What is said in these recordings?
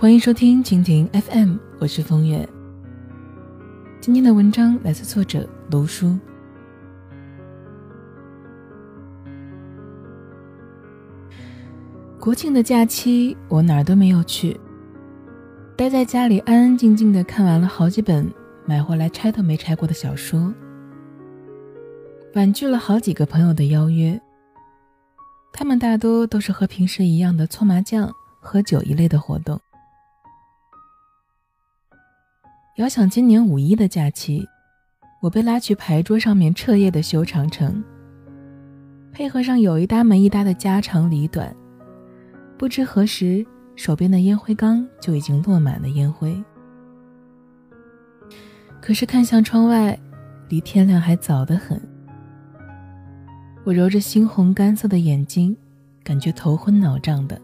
欢迎收听蜻蜓 FM，我是风月。今天的文章来自作者卢叔。国庆的假期，我哪儿都没有去，待在家里安安静静的看完了好几本买回来拆都没拆过的小说，婉拒了好几个朋友的邀约。他们大多都是和平时一样的搓麻将、喝酒一类的活动。遥想今年五一的假期，我被拉去牌桌上面彻夜的修长城，配合上有一搭没一搭的家长里短，不知何时手边的烟灰缸就已经落满了烟灰。可是看向窗外，离天亮还早得很。我揉着猩红干涩的眼睛，感觉头昏脑胀的。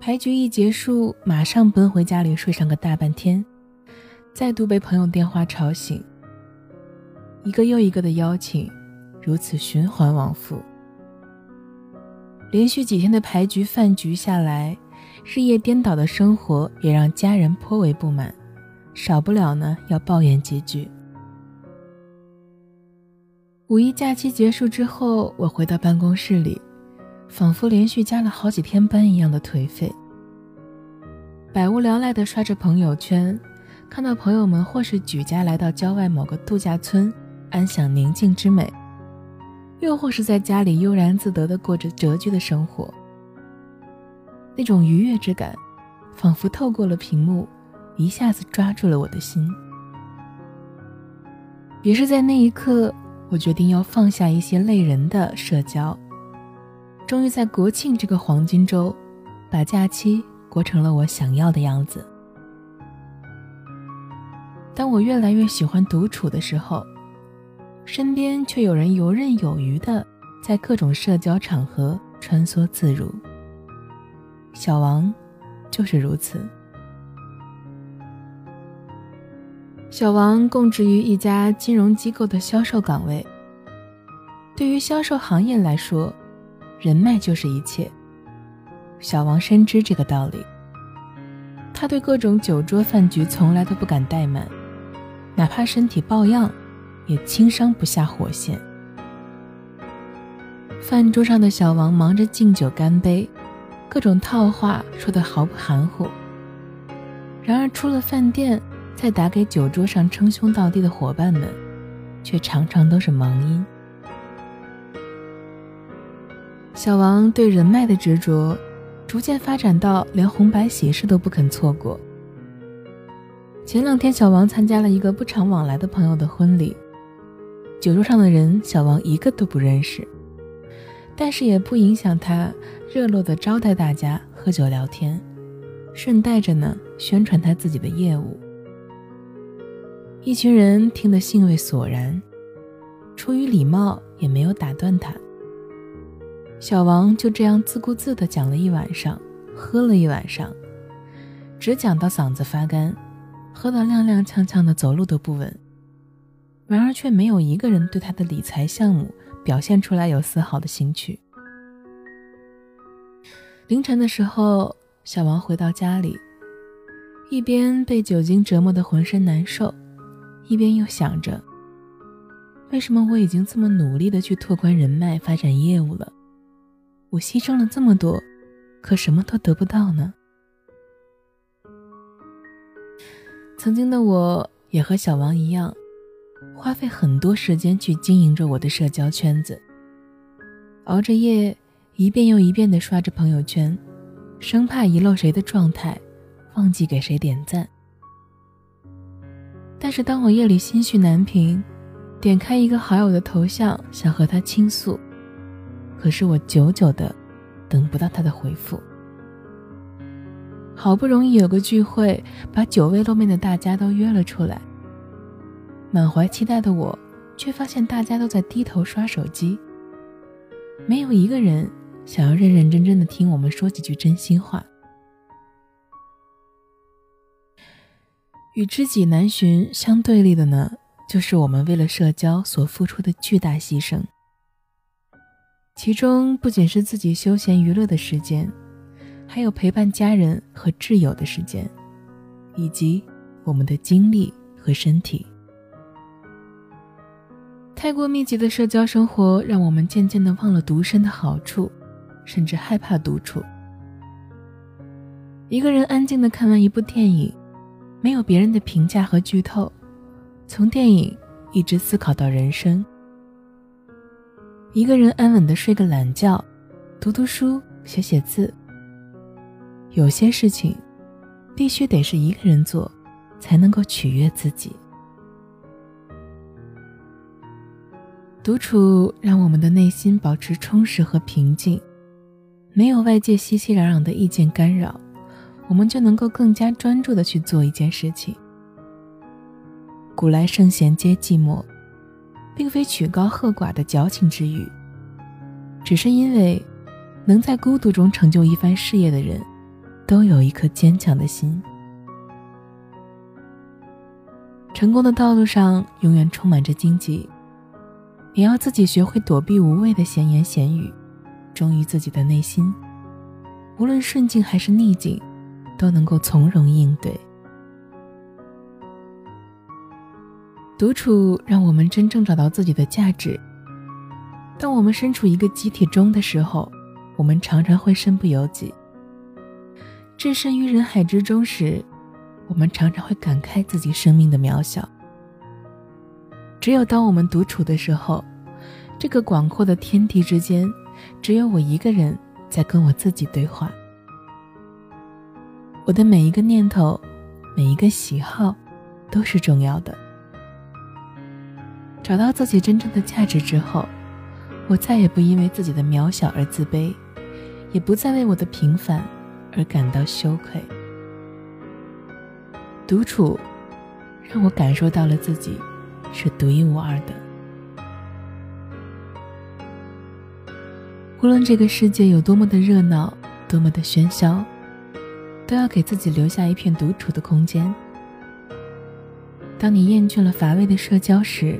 牌局一结束，马上奔回家里睡上个大半天，再度被朋友电话吵醒。一个又一个的邀请，如此循环往复。连续几天的牌局饭局下来，日夜颠倒的生活也让家人颇为不满，少不了呢要抱怨几句。五一假期结束之后，我回到办公室里。仿佛连续加了好几天班一样的颓废，百无聊赖地刷着朋友圈，看到朋友们或是举家来到郊外某个度假村，安享宁静之美，又或是在家里悠然自得地过着谪居的生活。那种愉悦之感，仿佛透过了屏幕，一下子抓住了我的心。也是在那一刻，我决定要放下一些累人的社交。终于在国庆这个黄金周，把假期过成了我想要的样子。当我越来越喜欢独处的时候，身边却有人游刃有余的在各种社交场合穿梭自如。小王就是如此。小王供职于一家金融机构的销售岗位。对于销售行业来说，人脉就是一切。小王深知这个道理，他对各种酒桌饭局从来都不敢怠慢，哪怕身体抱恙，也轻伤不下火线。饭桌上的小王忙着敬酒干杯，各种套话说得毫不含糊。然而出了饭店，再打给酒桌上称兄道弟的伙伴们，却常常都是忙音。小王对人脉的执着，逐渐发展到连红白喜事都不肯错过。前两天，小王参加了一个不常往来的朋友的婚礼，酒桌上的人，小王一个都不认识，但是也不影响他热络的招待大家喝酒聊天，顺带着呢宣传他自己的业务。一群人听得兴味索然，出于礼貌，也没有打断他。小王就这样自顾自地讲了一晚上，喝了一晚上，只讲到嗓子发干，喝得踉踉跄跄的，走路都不稳。然而却没有一个人对他的理财项目表现出来有丝毫的兴趣。凌晨的时候，小王回到家里，一边被酒精折磨得浑身难受，一边又想着：为什么我已经这么努力地去拓宽人脉、发展业务了？我牺牲了这么多，可什么都得不到呢。曾经的我也和小王一样，花费很多时间去经营着我的社交圈子，熬着夜，一遍又一遍地刷着朋友圈，生怕遗漏谁的状态，忘记给谁点赞。但是当我夜里心绪难平，点开一个好友的头像，想和他倾诉。可是我久久的等不到他的回复。好不容易有个聚会，把久未露面的大家都约了出来。满怀期待的我，却发现大家都在低头刷手机，没有一个人想要认认真真的听我们说几句真心话。与知己难寻相对立的呢，就是我们为了社交所付出的巨大牺牲。其中不仅是自己休闲娱乐的时间，还有陪伴家人和挚友的时间，以及我们的精力和身体。太过密集的社交生活，让我们渐渐的忘了独身的好处，甚至害怕独处。一个人安静的看完一部电影，没有别人的评价和剧透，从电影一直思考到人生。一个人安稳的睡个懒觉，读读书，写写字。有些事情，必须得是一个人做，才能够取悦自己。独处让我们的内心保持充实和平静，没有外界熙熙攘攘的意见干扰，我们就能够更加专注的去做一件事情。古来圣贤皆寂寞，并非曲高和寡的矫情之语，只是因为能在孤独中成就一番事业的人，都有一颗坚强的心。成功的道路上永远充满着荆棘。也要自己学会躲避无谓的闲言闲语，忠于自己的内心。无论顺境还是逆境，都能够从容应对。独处让我们真正找到自己的价值。当我们身处一个集体中的时候，我们常常会身不由己；置身于人海之中时，我们常常会感慨自己生命的渺小。只有当我们独处的时候，这个广阔的天地之间，只有我一个人在跟我自己对话。我的每一个念头，每一个喜好，都是重要的。找到自己真正的价值之后，我再也不因为自己的渺小而自卑，也不再为我的平凡而感到羞愧。独处，让我感受到了自己。是独一无二的。无论这个世界有多么的热闹，多么的喧嚣，都要给自己留下一片独处的空间。当你厌倦了乏味的社交时，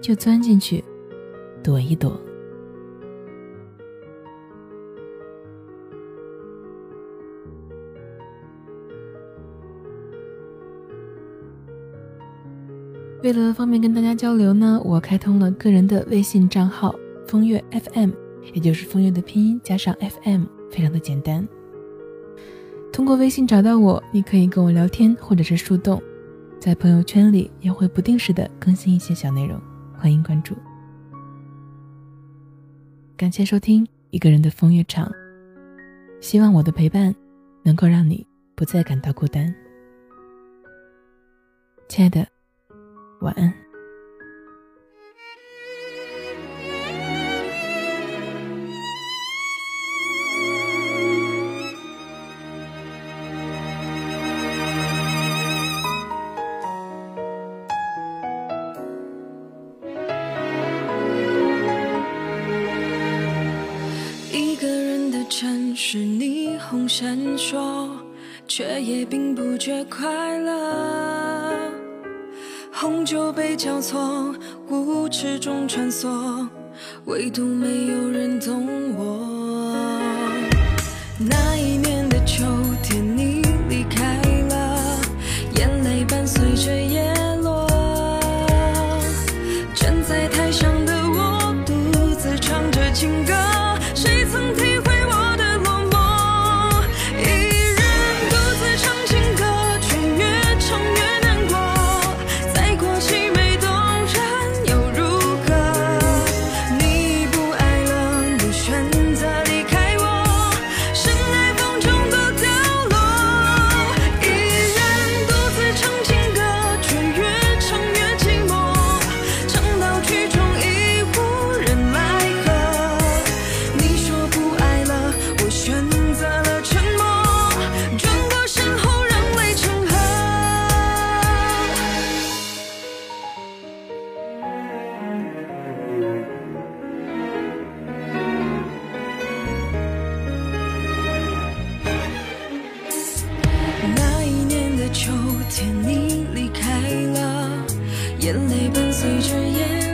就钻进去，躲一躲。为了方便跟大家交流呢，我开通了个人的微信账号“风月 FM”，也就是风月的拼音加上 FM，非常的简单。通过微信找到我，你可以跟我聊天或者是树洞，在朋友圈里也会不定时的更新一些小内容，欢迎关注。感谢收听一个人的风月场，希望我的陪伴能够让你不再感到孤单，亲爱的。晚安。一个人的城市，霓虹闪烁，却也并不觉快乐。红酒杯交错，舞池中穿梭，唯独没有人懂我。天，你离开了，眼泪伴随着眼。